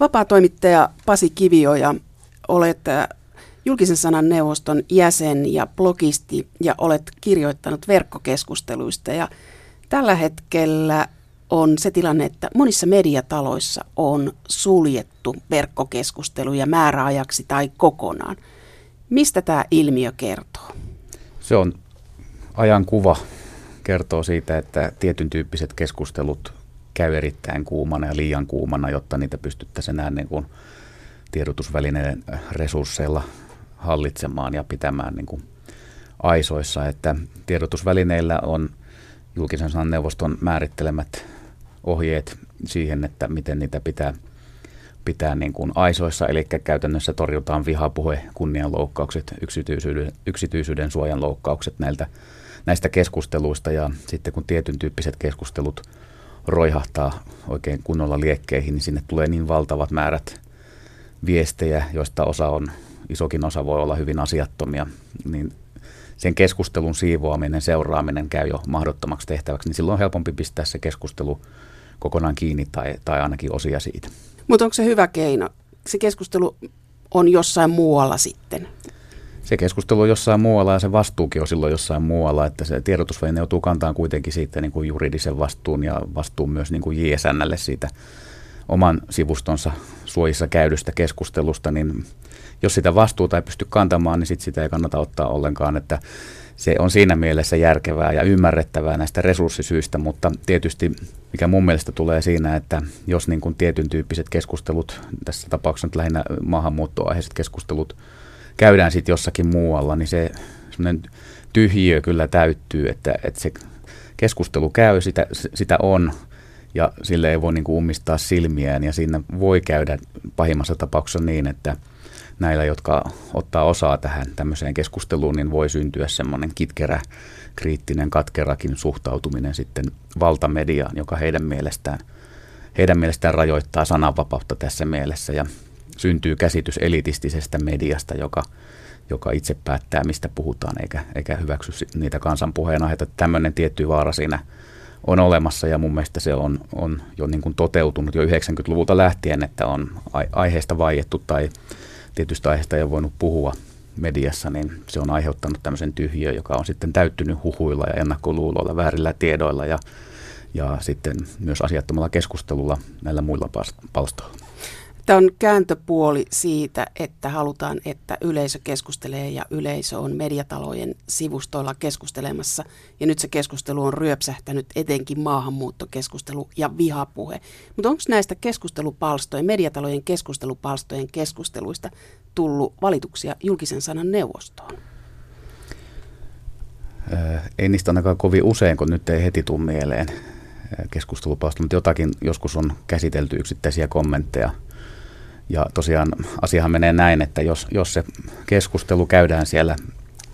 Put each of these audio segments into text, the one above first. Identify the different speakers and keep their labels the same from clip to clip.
Speaker 1: Vapaa-toimittaja Pasi Kivioja, olet julkisen sanan neuvoston jäsen ja blogisti ja olet kirjoittanut verkkokeskusteluista. Ja tällä hetkellä on se tilanne, että monissa mediataloissa on suljettu verkkokeskusteluja määräajaksi tai kokonaan. Mistä tämä ilmiö kertoo?
Speaker 2: Se on ajan kuva kertoo siitä, että tietyn tyyppiset keskustelut käy erittäin kuumana ja liian kuumana, jotta niitä pystyttäisiin enää niin kuin tiedotusvälineiden resursseilla hallitsemaan ja pitämään niin kuin aisoissa. Että tiedotusvälineillä on julkisen sanan neuvoston määrittelemät ohjeet siihen, että miten niitä pitää pitää niin kuin aisoissa, eli käytännössä torjutaan vihapuhe, kunnianloukkaukset, yksityisyyden, yksityisyyden suojan loukkaukset näiltä, näistä keskusteluista ja sitten kun tietyn tyyppiset keskustelut roihahtaa oikein kunnolla liekkeihin, niin sinne tulee niin valtavat määrät viestejä, joista osa on, isokin osa voi olla hyvin asiattomia, niin sen keskustelun siivoaminen, seuraaminen käy jo mahdottomaksi tehtäväksi, niin silloin on helpompi pistää se keskustelu kokonaan kiinni tai, tai ainakin osia siitä.
Speaker 1: Mutta onko se hyvä keino? Se keskustelu on jossain muualla sitten.
Speaker 2: Se keskustelu on jossain muualla ja se vastuukin on silloin jossain muualla, että se tiedotusväline joutuu kantamaan kuitenkin siitä niin kuin juridisen vastuun ja vastuun myös niin kuin JSNlle siitä oman sivustonsa suojissa käydystä keskustelusta, niin jos sitä vastuuta ei pysty kantamaan, niin sit sitä ei kannata ottaa ollenkaan, että se on siinä mielessä järkevää ja ymmärrettävää näistä resurssisyistä, mutta tietysti mikä mun mielestä tulee siinä, että jos niin kuin tietyn tyyppiset keskustelut, tässä tapauksessa nyt lähinnä maahanmuuttoaiheiset keskustelut, käydään sitten jossakin muualla, niin se tyhjiö kyllä täyttyy, että, että se keskustelu käy, sitä, sitä on, ja sille ei voi niin kuin ummistaa silmiään, ja siinä voi käydä pahimmassa tapauksessa niin, että – näillä, jotka ottaa osaa tähän tämmöiseen keskusteluun, niin voi syntyä semmoinen kitkerä, kriittinen, katkerakin suhtautuminen sitten valtamediaan, joka heidän mielestään, heidän mielestään rajoittaa sananvapautta tässä mielessä ja syntyy käsitys elitistisestä mediasta, joka, joka itse päättää, mistä puhutaan, eikä, eikä hyväksy niitä kansanpuheen aiheita. Tämmöinen tietty vaara siinä on olemassa ja mun mielestä se on, on jo niin kuin toteutunut jo 90-luvulta lähtien, että on aiheesta vaiettu tai tietystä aiheesta ei ole voinut puhua mediassa, niin se on aiheuttanut tämmöisen tyhjiön, joka on sitten täyttynyt huhuilla ja ennakkoluuloilla, väärillä tiedoilla ja, ja sitten myös asiattomalla keskustelulla näillä muilla palstoilla.
Speaker 1: Tämä on kääntöpuoli siitä, että halutaan, että yleisö keskustelee ja yleisö on mediatalojen sivustoilla keskustelemassa. Ja nyt se keskustelu on ryöpsähtänyt etenkin maahanmuuttokeskustelu ja vihapuhe. Mutta onko näistä keskustelupalstojen, mediatalojen keskustelupalstojen keskusteluista tullut valituksia julkisen sanan neuvostoon?
Speaker 2: Ei niistä ainakaan kovin usein, kun nyt ei heti tule mieleen keskustelupalstoja, mutta jotakin joskus on käsitelty yksittäisiä kommentteja – ja tosiaan asiahan menee näin, että jos, jos se keskustelu käydään siellä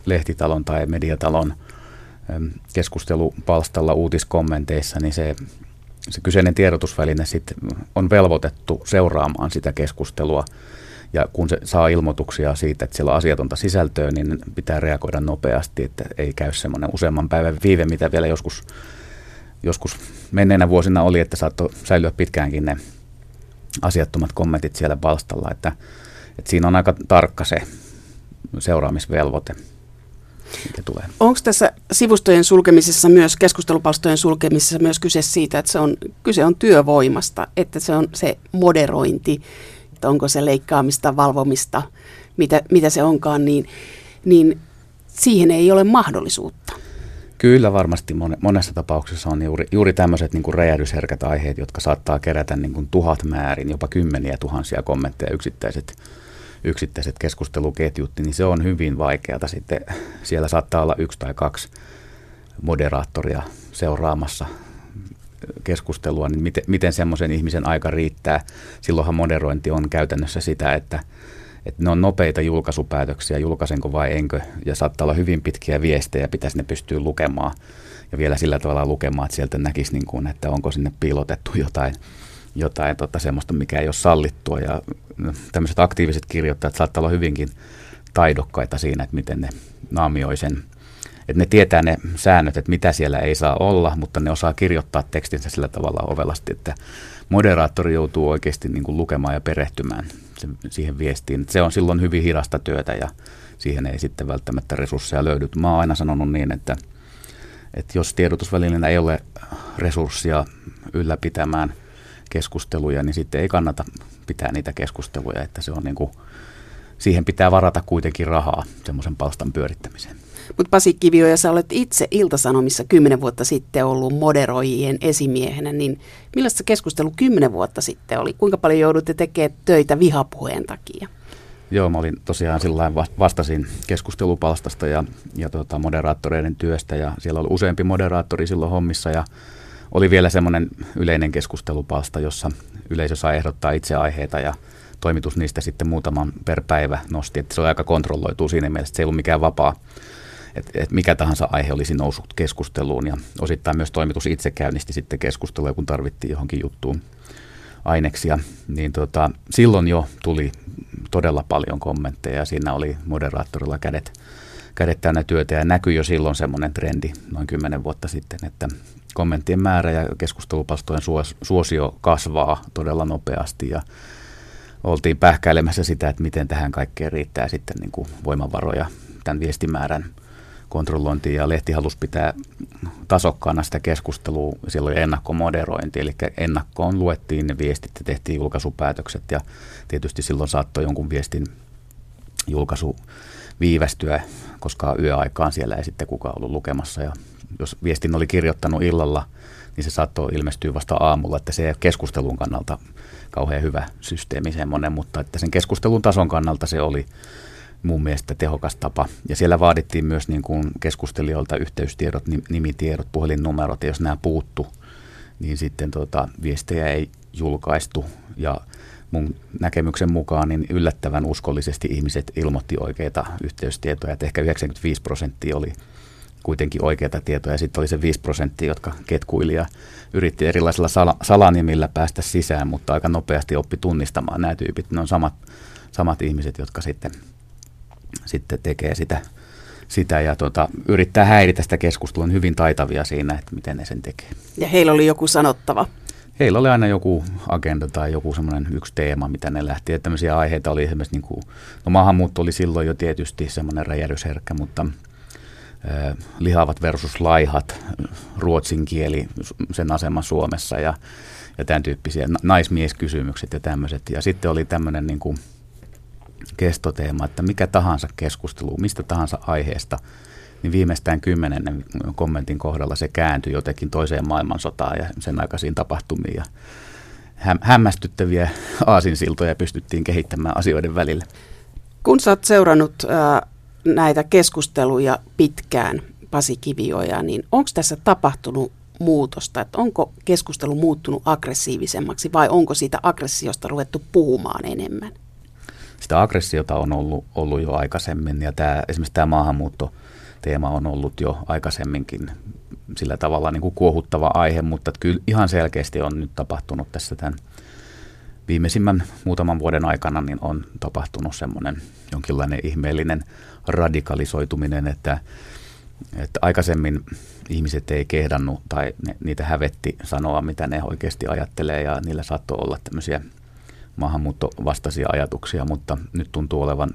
Speaker 2: lehtitalon tai mediatalon keskustelupalstalla uutiskommenteissa, niin se, se kyseinen tiedotusväline sit on velvoitettu seuraamaan sitä keskustelua. Ja kun se saa ilmoituksia siitä, että siellä on asiatonta sisältöä, niin pitää reagoida nopeasti, että ei käy semmoinen useamman päivän viive, mitä vielä joskus, joskus menneinä vuosina oli, että saattoi säilyä pitkäänkin ne asiattomat kommentit siellä palstalla, että, että siinä on aika tarkka se seuraamisvelvoite. Tulee.
Speaker 1: Onko tässä sivustojen sulkemisessa myös, keskustelupalstojen sulkemisessa myös kyse siitä, että se on, kyse on työvoimasta, että se on se moderointi, että onko se leikkaamista, valvomista, mitä, mitä se onkaan, niin, niin siihen ei ole mahdollisuutta.
Speaker 2: Kyllä varmasti monessa tapauksessa on juuri, juuri tämmöiset niin kuin räjähdysherkät aiheet, jotka saattaa kerätä niin kuin tuhat määrin, jopa kymmeniä tuhansia kommentteja yksittäiset, yksittäiset keskusteluketjut, niin se on hyvin vaikeata sitten. Siellä saattaa olla yksi tai kaksi moderaattoria seuraamassa keskustelua, niin miten, miten semmoisen ihmisen aika riittää. Silloinhan moderointi on käytännössä sitä, että että ne on nopeita julkaisupäätöksiä, julkaisenko vai enkö, ja saattaa olla hyvin pitkiä viestejä, pitäisi ne pystyä lukemaan, ja vielä sillä tavalla lukemaan, että sieltä näkisi, niin kuin, että onko sinne piilotettu jotain, jotain tota, semmoista, mikä ei ole sallittua, ja no, tämmöiset aktiiviset kirjoittajat saattaa olla hyvinkin taidokkaita siinä, että miten ne naamioi sen, että ne tietää ne säännöt, että mitä siellä ei saa olla, mutta ne osaa kirjoittaa tekstinsä sillä tavalla ovelasti, että moderaattori joutuu oikeasti niin kuin lukemaan ja perehtymään siihen viestiin. Se on silloin hyvin hidasta työtä ja siihen ei sitten välttämättä resursseja löydy. Mä oon aina sanonut niin, että, että jos tiedotusvälineenä ei ole resursseja ylläpitämään keskusteluja, niin sitten ei kannata pitää niitä keskusteluja, että se on niin kuin, siihen pitää varata kuitenkin rahaa semmoisen palstan pyörittämiseen.
Speaker 1: Mutta Pasi Kivioja, sä olet itse Iltasanomissa kymmenen vuotta sitten ollut moderoijien esimiehenä, niin millaista keskustelu kymmenen vuotta sitten oli? Kuinka paljon joudutte tekemään töitä vihapuheen takia?
Speaker 2: Joo, mä olin tosiaan sillä vastasin keskustelupalstasta ja, ja tota, moderaattoreiden työstä ja siellä oli useampi moderaattori silloin hommissa ja oli vielä semmoinen yleinen keskustelupalsta, jossa yleisö saa ehdottaa itse aiheita ja toimitus niistä sitten muutaman per päivä nosti, että se oli aika kontrolloitu siinä mielessä, että se ei ollut mikään vapaa, että, että mikä tahansa aihe olisi noussut keskusteluun ja osittain myös toimitus itse käynnisti sitten keskustelua, kun tarvittiin johonkin juttuun aineksia, niin tota, silloin jo tuli todella paljon kommentteja ja siinä oli moderaattorilla kädet, kädet täynnä työtä ja näkyi jo silloin semmoinen trendi noin kymmenen vuotta sitten, että kommenttien määrä ja keskustelupalstojen suosio kasvaa todella nopeasti ja oltiin pähkäilemässä sitä, että miten tähän kaikkeen riittää sitten niin kuin voimavaroja tämän viestimäärän kontrollointiin ja lehti halusi pitää tasokkaana sitä keskustelua. Siellä oli ennakkomoderointi, eli ennakkoon luettiin ne viestit ja tehtiin julkaisupäätökset ja tietysti silloin saattoi jonkun viestin julkaisu viivästyä, koska yöaikaan siellä ei sitten kukaan ollut lukemassa ja jos viestin oli kirjoittanut illalla, niin se saattoi ilmestyä vasta aamulla, että se ei keskustelun kannalta kauhean hyvä systeemi semmoinen, mutta että sen keskustelun tason kannalta se oli mun mielestä tehokas tapa. Ja siellä vaadittiin myös niin kuin keskustelijoilta yhteystiedot, nimitiedot, puhelinnumerot, ja jos nämä puuttu, niin sitten tuota, viestejä ei julkaistu. Ja mun näkemyksen mukaan niin yllättävän uskollisesti ihmiset ilmoitti oikeita yhteystietoja, että ehkä 95 prosenttia oli kuitenkin oikeita tietoja. Sitten oli se 5 prosenttia, jotka ketkuili ja yritti erilaisilla sala, salanimillä päästä sisään, mutta aika nopeasti oppi tunnistamaan nämä tyypit. Ne on samat, samat ihmiset, jotka sitten, sitten tekee sitä, sitä ja tota, yrittää häiritä sitä keskustelua. On hyvin taitavia siinä, että miten ne sen tekee.
Speaker 1: Ja heillä oli joku sanottava.
Speaker 2: Heillä oli aina joku agenda tai joku semmoinen yksi teema, mitä ne lähti. Että tämmöisiä aiheita oli esimerkiksi, niin kuin, no maahanmuutto oli silloin jo tietysti semmoinen räjähdysherkkä, mutta – lihavat versus laihat, ruotsin kieli, sen asema Suomessa ja, ja tämän tyyppisiä naismieskysymykset ja tämmöiset. Ja sitten oli tämmöinen niin kuin kestoteema, että mikä tahansa keskustelu, mistä tahansa aiheesta, niin viimeistään kymmenennen kommentin kohdalla se kääntyi jotenkin toiseen maailmansotaan ja sen aikaisiin tapahtumiin. Ja hämmästyttäviä aasinsiltoja pystyttiin kehittämään asioiden välillä.
Speaker 1: Kun sä oot seurannut äh, näitä keskusteluja pitkään, Pasi Kivioja, niin onko tässä tapahtunut muutosta, että onko keskustelu muuttunut aggressiivisemmaksi vai onko siitä aggressiosta ruvettu puhumaan enemmän?
Speaker 2: Sitä aggressiota on ollut, ollut jo aikaisemmin ja tämä, esimerkiksi tämä maahanmuutto teema on ollut jo aikaisemminkin sillä tavalla niin kuin kuohuttava aihe, mutta kyllä ihan selkeästi on nyt tapahtunut tässä tämän viimeisimmän muutaman vuoden aikana niin on tapahtunut semmoinen jonkinlainen ihmeellinen radikalisoituminen, että, että aikaisemmin ihmiset ei kehdannut tai ne, niitä hävetti sanoa, mitä ne oikeasti ajattelee ja niillä saattoi olla tämmöisiä maahanmuuttovastaisia ajatuksia, mutta nyt tuntuu olevan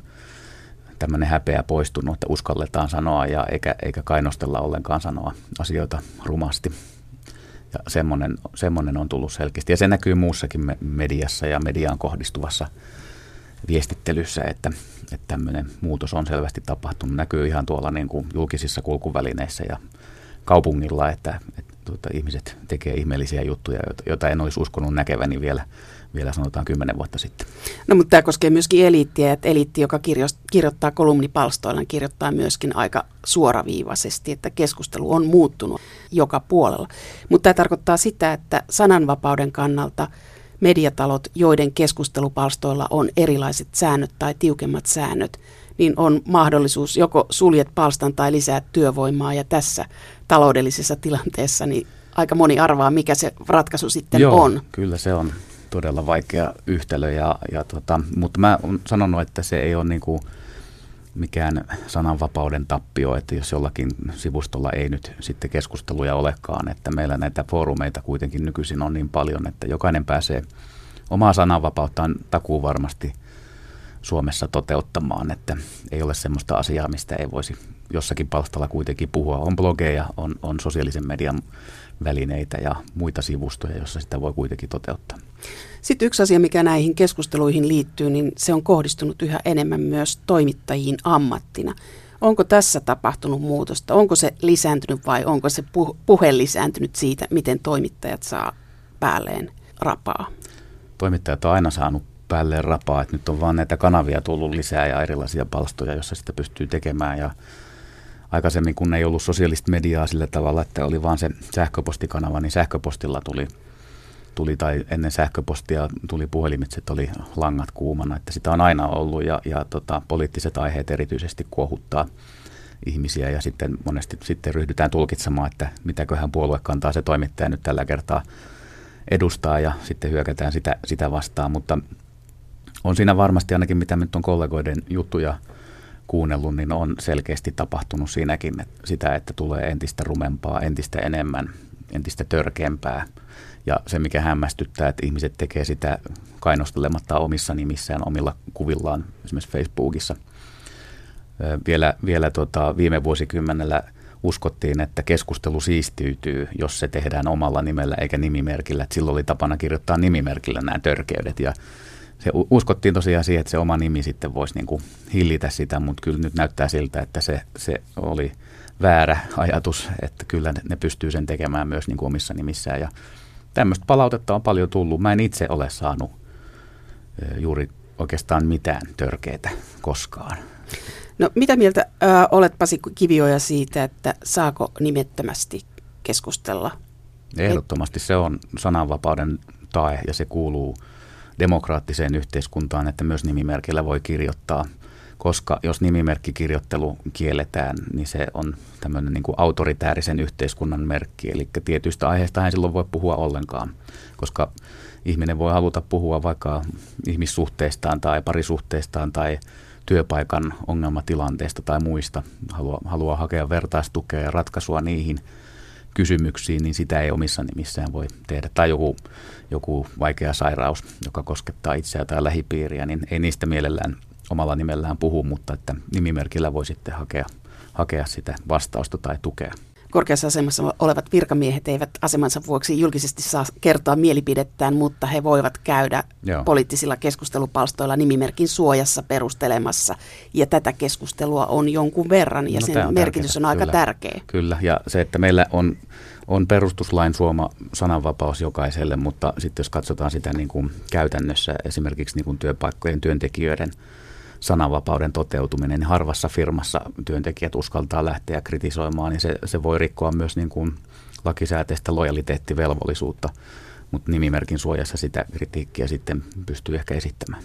Speaker 2: tämmöinen häpeä poistunut, että uskalletaan sanoa ja eikä, eikä kainostella ollenkaan sanoa asioita rumasti. Ja semmoinen, semmoinen on tullut selkeästi. Ja se näkyy muussakin mediassa ja mediaan kohdistuvassa viestittelyssä, että, että tämmöinen muutos on selvästi tapahtunut. Näkyy ihan tuolla niin kuin julkisissa kulkuvälineissä ja kaupungilla, että, että tuota, ihmiset tekee ihmeellisiä juttuja, joita en olisi uskonut näkeväni vielä, vielä sanotaan kymmenen vuotta sitten.
Speaker 1: No mutta tämä koskee myöskin eliittiä, että eliitti, joka kirjoittaa kolumnipalstoilla, kirjoittaa myöskin aika suoraviivaisesti, että keskustelu on muuttunut joka puolella. Mutta tämä tarkoittaa sitä, että sananvapauden kannalta – mediatalot, joiden keskustelupalstoilla on erilaiset säännöt tai tiukemmat säännöt, niin on mahdollisuus joko suljet palstan tai lisää työvoimaa. Ja tässä taloudellisessa tilanteessa niin aika moni arvaa, mikä se ratkaisu sitten
Speaker 2: Joo,
Speaker 1: on.
Speaker 2: kyllä se on todella vaikea yhtälö, ja, ja tota, mutta mä olen sanonut, että se ei ole niin kuin, mikään sananvapauden tappio, että jos jollakin sivustolla ei nyt sitten keskusteluja olekaan, että meillä näitä foorumeita kuitenkin nykyisin on niin paljon, että jokainen pääsee omaa sananvapauttaan takuu varmasti Suomessa toteuttamaan, että ei ole semmoista asiaa, mistä ei voisi jossakin palstalla kuitenkin puhua. On blogeja, on, on sosiaalisen median välineitä ja muita sivustoja, joissa sitä voi kuitenkin toteuttaa.
Speaker 1: Sitten yksi asia, mikä näihin keskusteluihin liittyy, niin se on kohdistunut yhä enemmän myös toimittajiin ammattina. Onko tässä tapahtunut muutosta? Onko se lisääntynyt vai onko se puhe lisääntynyt siitä, miten toimittajat saa päälleen rapaa?
Speaker 2: Toimittajat on aina saanut päälleen rapaa, että nyt on vaan näitä kanavia tullut lisää ja erilaisia palstoja, joissa sitä pystyy tekemään ja aikaisemmin kun ei ollut sosiaalista mediaa sillä tavalla, että oli vaan se sähköpostikanava, niin sähköpostilla tuli, tuli tai ennen sähköpostia tuli puhelimitse, oli langat kuumana, että sitä on aina ollut ja, ja tota, poliittiset aiheet erityisesti kuohuttaa ihmisiä ja sitten monesti sitten ryhdytään tulkitsemaan, että mitäköhän puolue kantaa se toimittaja nyt tällä kertaa edustaa ja sitten hyökätään sitä, sitä vastaan, mutta on siinä varmasti ainakin mitä nyt on kollegoiden juttuja kuunnellut, niin on selkeästi tapahtunut siinäkin että sitä, että tulee entistä rumempaa, entistä enemmän, entistä törkeämpää. Ja se, mikä hämmästyttää, että ihmiset tekee sitä kainostelematta omissa nimissään, omilla kuvillaan, esimerkiksi Facebookissa. Vielä, vielä tota, viime vuosikymmenellä uskottiin, että keskustelu siistiytyy, jos se tehdään omalla nimellä eikä nimimerkillä. Et silloin oli tapana kirjoittaa nimimerkillä nämä törkeydet ja se uskottiin tosiaan siihen, että se oma nimi sitten voisi niin kuin hillitä sitä, mutta kyllä nyt näyttää siltä, että se, se oli väärä ajatus, että kyllä ne pystyy sen tekemään myös niin kuin omissa nimissään. Ja tämmöistä palautetta on paljon tullut. Mä en itse ole saanut juuri oikeastaan mitään törkeitä koskaan.
Speaker 1: No mitä mieltä äh, olet Pasi Kivioja siitä, että saako nimettömästi keskustella?
Speaker 2: Ehdottomasti se on sananvapauden tae ja se kuuluu demokraattiseen yhteiskuntaan, että myös nimimerkillä voi kirjoittaa, koska jos nimimerkkikirjoittelu kielletään, niin se on tämmöinen niin kuin autoritäärisen yhteiskunnan merkki, eli tietyistä aiheista ei silloin voi puhua ollenkaan, koska ihminen voi haluta puhua vaikka ihmissuhteistaan tai parisuhteistaan tai työpaikan ongelmatilanteesta tai muista, haluaa, haluaa hakea vertaistukea ja ratkaisua niihin – kysymyksiin, niin sitä ei omissa nimissään voi tehdä. Tai joku, joku vaikea sairaus, joka koskettaa itseä tai lähipiiriä, niin ei niistä mielellään omalla nimellään puhu, mutta että nimimerkillä voi sitten hakea, hakea sitä vastausta tai tukea
Speaker 1: korkeassa asemassa olevat virkamiehet eivät asemansa vuoksi julkisesti saa kertoa mielipidettään, mutta he voivat käydä Joo. poliittisilla keskustelupalstoilla nimimerkin suojassa perustelemassa. Ja tätä keskustelua on jonkun verran ja no, sen on merkitys tärkeää. on aika
Speaker 2: kyllä,
Speaker 1: tärkeä.
Speaker 2: Kyllä, ja se, että meillä on, on perustuslain suoma sananvapaus jokaiselle, mutta sitten jos katsotaan sitä niin kuin käytännössä esimerkiksi niin kuin työpaikkojen työntekijöiden – sananvapauden toteutuminen, niin harvassa firmassa työntekijät uskaltaa lähteä kritisoimaan, niin se, se voi rikkoa myös niin kuin lakisääteistä lojaliteettivelvollisuutta, mutta nimimerkin suojassa sitä kritiikkiä sitten pystyy ehkä esittämään.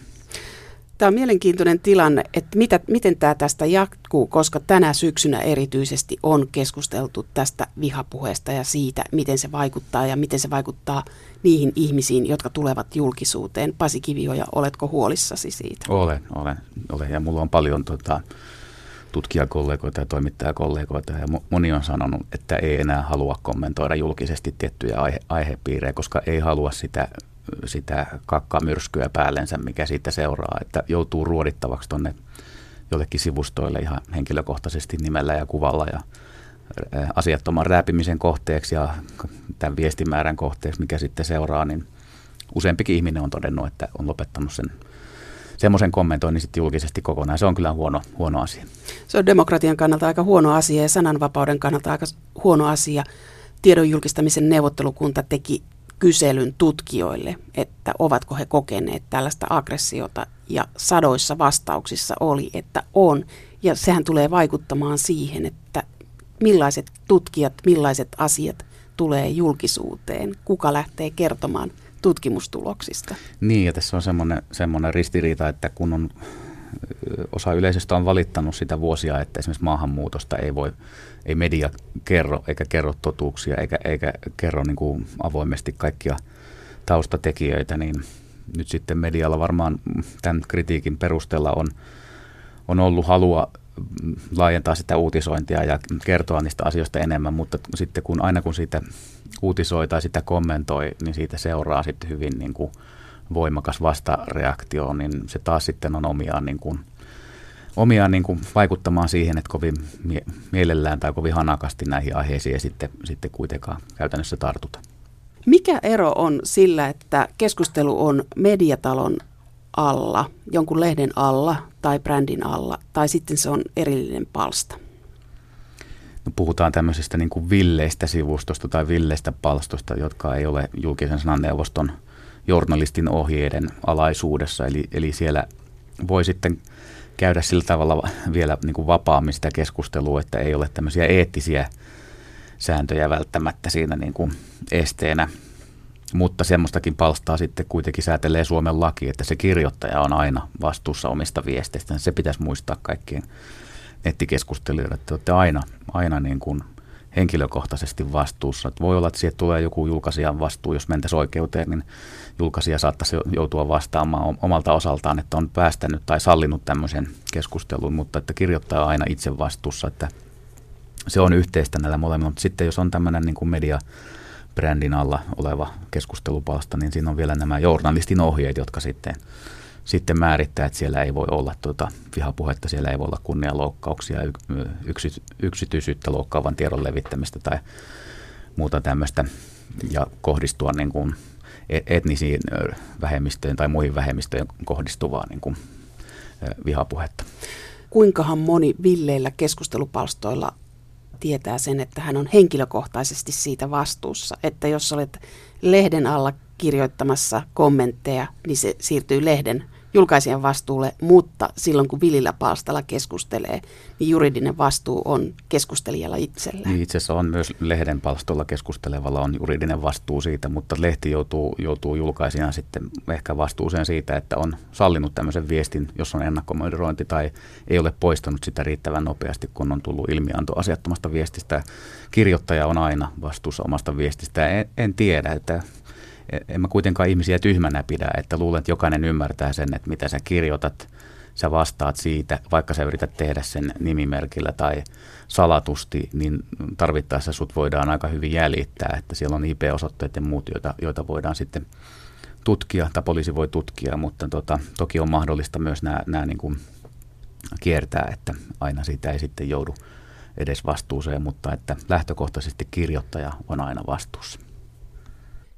Speaker 1: Tämä on mielenkiintoinen tilanne, että mitä, miten tämä tästä jatkuu, koska tänä syksynä erityisesti on keskusteltu tästä vihapuheesta ja siitä, miten se vaikuttaa ja miten se vaikuttaa niihin ihmisiin, jotka tulevat julkisuuteen. Pasi Kivioja, oletko huolissasi siitä?
Speaker 2: Olen, olen. olen. Ja mulla on paljon tota, tutkijakollegoita ja toimittajakollegoita ja moni on sanonut, että ei enää halua kommentoida julkisesti tiettyjä aihe- aihepiirejä, koska ei halua sitä sitä kakkamyrskyä päällensä, mikä siitä seuraa, että joutuu ruodittavaksi tuonne jollekin sivustoille ihan henkilökohtaisesti nimellä ja kuvalla ja asiattoman rääpimisen kohteeksi ja tämän viestimäärän kohteeksi, mikä sitten seuraa, niin useampikin ihminen on todennut, että on lopettanut sen semmoisen kommentoinnin sitten julkisesti kokonaan. Se on kyllä huono, huono asia.
Speaker 1: Se on demokratian kannalta aika huono asia ja sananvapauden kannalta aika huono asia. Tiedon julkistamisen neuvottelukunta teki kyselyn tutkijoille, että ovatko he kokeneet tällaista aggressiota ja sadoissa vastauksissa oli, että on. Ja sehän tulee vaikuttamaan siihen, että millaiset tutkijat, millaiset asiat tulee julkisuuteen, kuka lähtee kertomaan tutkimustuloksista.
Speaker 2: Niin, ja tässä on semmoinen, semmoinen ristiriita, että kun on osa yleisöstä on valittanut sitä vuosia, että esimerkiksi maahanmuutosta ei voi, ei media kerro eikä kerro totuuksia eikä, eikä kerro niin kuin avoimesti kaikkia taustatekijöitä, niin nyt sitten medialla varmaan tämän kritiikin perusteella on, on ollut halua laajentaa sitä uutisointia ja kertoa niistä asioista enemmän, mutta sitten kun aina kun siitä uutisoi tai sitä kommentoi, niin siitä seuraa sitten hyvin niin kuin voimakas vastareaktio, niin se taas sitten on omiaan, niin kuin, omiaan niin kuin vaikuttamaan siihen, että kovin mie- mielellään tai kovin hanakasti näihin aiheisiin ja sitten, sitten kuitenkaan käytännössä tartuta.
Speaker 1: Mikä ero on sillä, että keskustelu on mediatalon alla, jonkun lehden alla tai brändin alla, tai sitten se on erillinen palsta?
Speaker 2: No puhutaan tämmöisestä niin kuin villeistä sivustosta tai villeistä palstosta, jotka ei ole julkisen sananneuvoston journalistin ohjeiden alaisuudessa. Eli, eli siellä voi sitten käydä sillä tavalla vielä niin kuin vapaammin sitä keskustelua, että ei ole tämmöisiä eettisiä sääntöjä välttämättä siinä niin kuin esteenä. Mutta semmoistakin palstaa sitten kuitenkin säätelee Suomen laki, että se kirjoittaja on aina vastuussa omista viesteistä. Se pitäisi muistaa kaikkien nettikeskustelijoille, että olette aina, aina niin kuin henkilökohtaisesti vastuussa. Että voi olla, että siihen tulee joku julkaisijan vastuu, jos mentäisiin oikeuteen, niin julkaisija saattaisi joutua vastaamaan omalta osaltaan, että on päästänyt tai sallinut tämmöisen keskustelun, mutta että kirjoittaja on aina itse vastuussa, että se on yhteistä näillä molemmilla. Mutta sitten jos on tämmöinen niin kuin media brändin alla oleva keskustelupalsta, niin siinä on vielä nämä journalistin ohjeet, jotka sitten, sitten määrittää, että siellä ei voi olla tuota vihapuhetta, siellä ei voi olla kunnianloukkauksia, yksy, yksityisyyttä loukkaavan tiedon levittämistä tai muuta tämmöistä ja kohdistua niin kuin e-, etnisiin vähemmistöihin tai muihin vähemmistöihin kohdistuvaa niin kuin vihapuhetta.
Speaker 1: Kuinkahan moni villeillä keskustelupalstoilla tietää sen, että hän on henkilökohtaisesti siitä vastuussa. Että jos olet lehden alla kirjoittamassa kommentteja, niin se siirtyy lehden julkaisijan vastuulle, mutta silloin kun Vilillä palstalla keskustelee, niin juridinen vastuu on keskustelijalla itsellä.
Speaker 2: Niin itse asiassa on myös lehden palstolla keskustelevalla on juridinen vastuu siitä, mutta lehti joutuu, joutuu julkaisijana sitten ehkä vastuuseen siitä, että on sallinut tämmöisen viestin, jos on ennakkomoderointi tai ei ole poistanut sitä riittävän nopeasti, kun on tullut ilmianto asiattomasta viestistä. Kirjoittaja on aina vastuussa omasta viestistä. En, en tiedä, että en mä kuitenkaan ihmisiä tyhmänä pidä, että luulen, että jokainen ymmärtää sen, että mitä sä kirjoitat, sä vastaat siitä, vaikka sä yrität tehdä sen nimimerkillä tai salatusti, niin tarvittaessa sut voidaan aika hyvin jäljittää, että siellä on IP-osoitteet ja muut, joita, joita voidaan sitten tutkia, tai poliisi voi tutkia, mutta tota, toki on mahdollista myös nämä, nämä niin kuin kiertää, että aina siitä ei sitten joudu edes vastuuseen, mutta että lähtökohtaisesti kirjoittaja on aina vastuussa.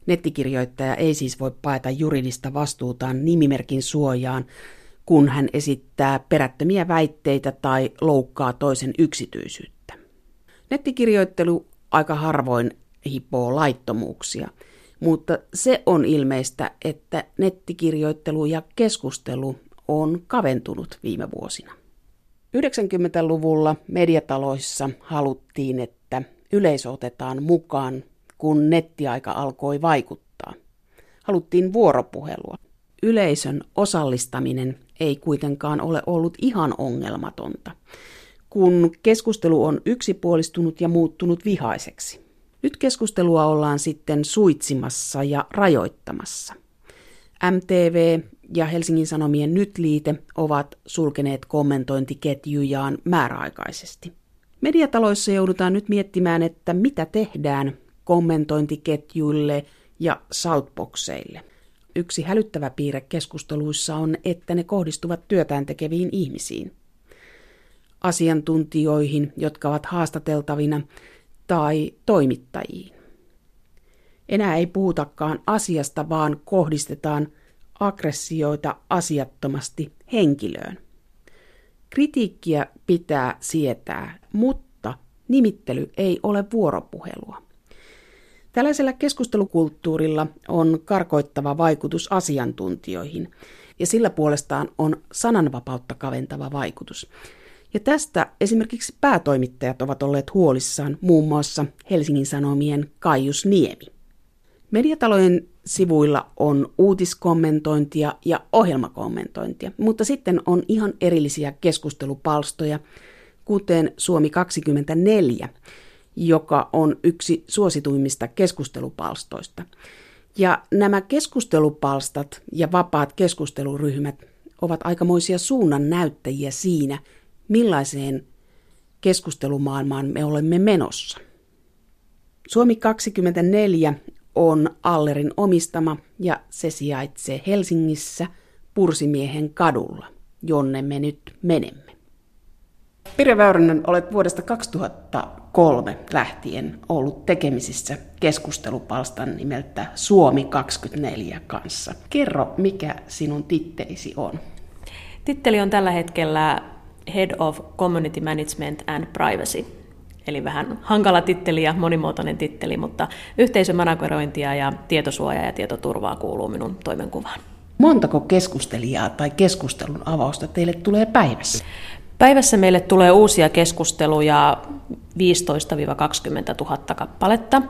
Speaker 1: Nettikirjoittaja ei siis voi paeta juridista vastuutaan nimimerkin suojaan, kun hän esittää perättömiä väitteitä tai loukkaa toisen yksityisyyttä. Nettikirjoittelu aika harvoin hipoo laittomuuksia, mutta se on ilmeistä, että nettikirjoittelu ja keskustelu on kaventunut viime vuosina. 90-luvulla mediataloissa haluttiin, että yleisö otetaan mukaan kun nettiaika alkoi vaikuttaa. Haluttiin vuoropuhelua. Yleisön osallistaminen ei kuitenkaan ole ollut ihan ongelmatonta, kun keskustelu on yksipuolistunut ja muuttunut vihaiseksi. Nyt keskustelua ollaan sitten suitsimassa ja rajoittamassa. MTV ja Helsingin Sanomien Nyt-liite ovat sulkeneet kommentointiketjujaan määräaikaisesti. Mediataloissa joudutaan nyt miettimään, että mitä tehdään, kommentointiketjuille ja southboxeille. Yksi hälyttävä piirre keskusteluissa on, että ne kohdistuvat työtään tekeviin ihmisiin. Asiantuntijoihin, jotka ovat haastateltavina, tai toimittajiin. Enää ei puhutakaan asiasta, vaan kohdistetaan aggressioita asiattomasti henkilöön. Kritiikkiä pitää sietää, mutta nimittely ei ole vuoropuhelua. Tällaisella keskustelukulttuurilla on karkoittava vaikutus asiantuntijoihin, ja sillä puolestaan on sananvapautta kaventava vaikutus. Ja tästä esimerkiksi päätoimittajat ovat olleet huolissaan, muun muassa Helsingin Sanomien Kaius Niemi. Mediatalojen sivuilla on uutiskommentointia ja ohjelmakommentointia, mutta sitten on ihan erillisiä keskustelupalstoja, kuten Suomi 24, joka on yksi suosituimmista keskustelupalstoista. Ja nämä keskustelupalstat ja vapaat keskusteluryhmät ovat aikamoisia suunnan näyttäjiä siinä, millaiseen keskustelumaailmaan me olemme menossa. Suomi 24 on Allerin omistama ja se sijaitsee Helsingissä Pursimiehen kadulla, jonne me nyt menemme. Pirja Väyrynen, olet vuodesta 2003 lähtien ollut tekemisissä keskustelupalstan nimeltä Suomi 24 kanssa. Kerro, mikä sinun tittelisi on?
Speaker 3: Titteli on tällä hetkellä Head of Community Management and Privacy. Eli vähän hankala titteli ja monimuotoinen titteli, mutta yhteisömanagerointia ja tietosuojaa ja tietoturvaa kuuluu minun toimenkuvaan.
Speaker 1: Montako keskustelijaa tai keskustelun avausta teille tulee päivässä?
Speaker 3: Päivässä meille tulee uusia keskusteluja 15-20 000 kappaletta.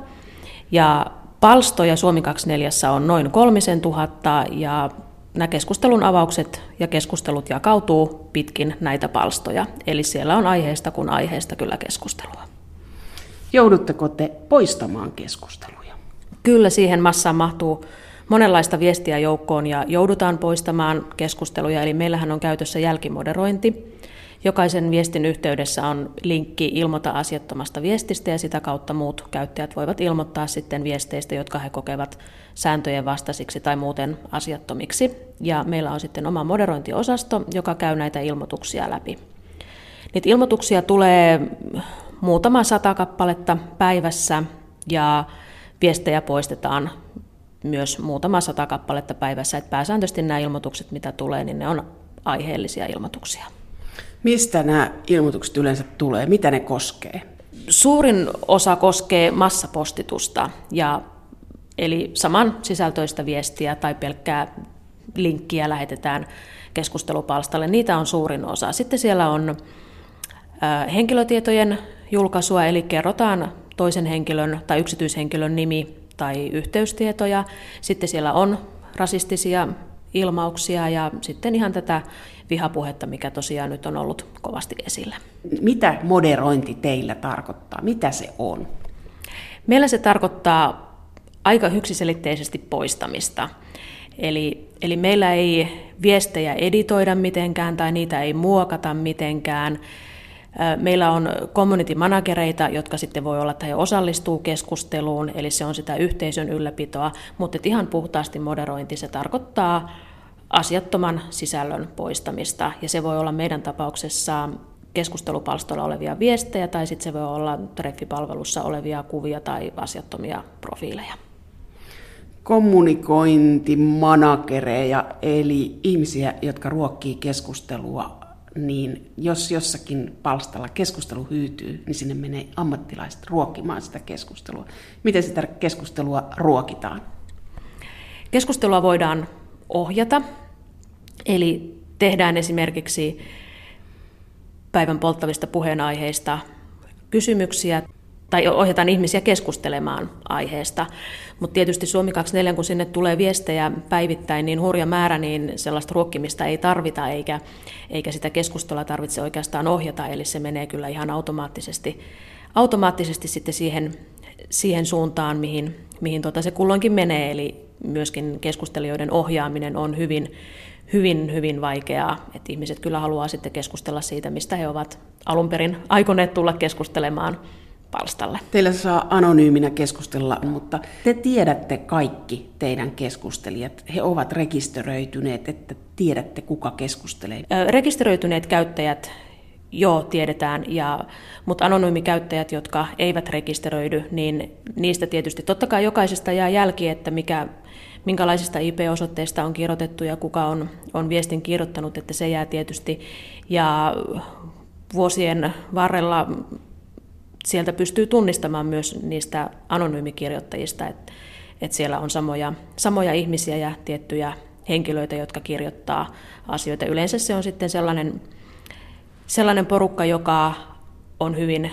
Speaker 3: Ja palstoja Suomi 24 on noin 3000 ja nämä keskustelun avaukset ja keskustelut jakautuu pitkin näitä palstoja. Eli siellä on aiheesta kuin aiheesta kyllä keskustelua.
Speaker 1: Joudutteko te poistamaan keskusteluja?
Speaker 3: Kyllä siihen massaan mahtuu monenlaista viestiä joukkoon ja joudutaan poistamaan keskusteluja. Eli meillähän on käytössä jälkimoderointi. Jokaisen viestin yhteydessä on linkki ilmoita asiattomasta viestistä ja sitä kautta muut käyttäjät voivat ilmoittaa sitten viesteistä, jotka he kokevat sääntöjen vastaisiksi tai muuten asiattomiksi. Ja meillä on sitten oma moderointiosasto, joka käy näitä ilmoituksia läpi. Niitä ilmoituksia tulee muutama sata kappaletta päivässä ja viestejä poistetaan myös muutama sata kappaletta päivässä. Et pääsääntöisesti nämä ilmoitukset, mitä tulee, niin ne on aiheellisia ilmoituksia.
Speaker 1: Mistä nämä ilmoitukset yleensä tulee? Mitä ne koskee?
Speaker 3: Suurin osa koskee massapostitusta, ja, eli saman sisältöistä viestiä tai pelkkää linkkiä lähetetään keskustelupalstalle. Niitä on suurin osa. Sitten siellä on henkilötietojen julkaisua, eli kerrotaan toisen henkilön tai yksityishenkilön nimi tai yhteystietoja. Sitten siellä on rasistisia ilmauksia ja sitten ihan tätä vihapuhetta, mikä tosiaan nyt on ollut kovasti esillä.
Speaker 1: Mitä moderointi teillä tarkoittaa? Mitä se on?
Speaker 3: Meillä se tarkoittaa aika yksiselitteisesti poistamista. Eli, eli meillä ei viestejä editoida mitenkään tai niitä ei muokata mitenkään. Meillä on community managereita, jotka sitten voi olla, että he osallistuu keskusteluun, eli se on sitä yhteisön ylläpitoa, mutta ihan puhtaasti moderointi, se tarkoittaa asiattoman sisällön poistamista, ja se voi olla meidän tapauksessa keskustelupalstolla olevia viestejä, tai sitten se voi olla treffipalvelussa olevia kuvia tai asiattomia profiileja.
Speaker 1: Kommunikointimanagereja, eli ihmisiä, jotka ruokkii keskustelua, niin jos jossakin palstalla keskustelu hyytyy, niin sinne menee ammattilaiset ruokkimaan sitä keskustelua. Miten sitä keskustelua ruokitaan?
Speaker 3: Keskustelua voidaan ohjata. Eli tehdään esimerkiksi päivän polttavista puheenaiheista kysymyksiä tai ohjataan ihmisiä keskustelemaan aiheesta. Mutta tietysti Suomi 24, kun sinne tulee viestejä päivittäin niin hurja määrä, niin sellaista ruokkimista ei tarvita, eikä, eikä sitä keskustelua tarvitse oikeastaan ohjata, eli se menee kyllä ihan automaattisesti, automaattisesti sitten siihen, siihen suuntaan, mihin, mihin tota se kulloinkin menee, eli myöskin keskustelijoiden ohjaaminen on hyvin, hyvin, hyvin vaikeaa. Että ihmiset kyllä haluaa sitten keskustella siitä, mistä he ovat alun perin aikoneet tulla keskustelemaan palstalle.
Speaker 1: Teillä saa anonyyminä keskustella, mutta te tiedätte kaikki teidän keskustelijat. He ovat rekisteröityneet, että tiedätte kuka keskustelee.
Speaker 3: Rekisteröityneet käyttäjät joo, tiedetään, ja, mutta anonyymikäyttäjät, jotka eivät rekisteröidy, niin niistä tietysti totta kai jokaisesta jää jälki, että mikä, minkälaisista IP-osoitteista on kirjoitettu ja kuka on, on viestin kirjoittanut, että se jää tietysti. Ja vuosien varrella sieltä pystyy tunnistamaan myös niistä anonyymikirjoittajista, että, että siellä on samoja, samoja ihmisiä ja tiettyjä henkilöitä, jotka kirjoittaa asioita. Yleensä se on sitten sellainen sellainen porukka, joka on hyvin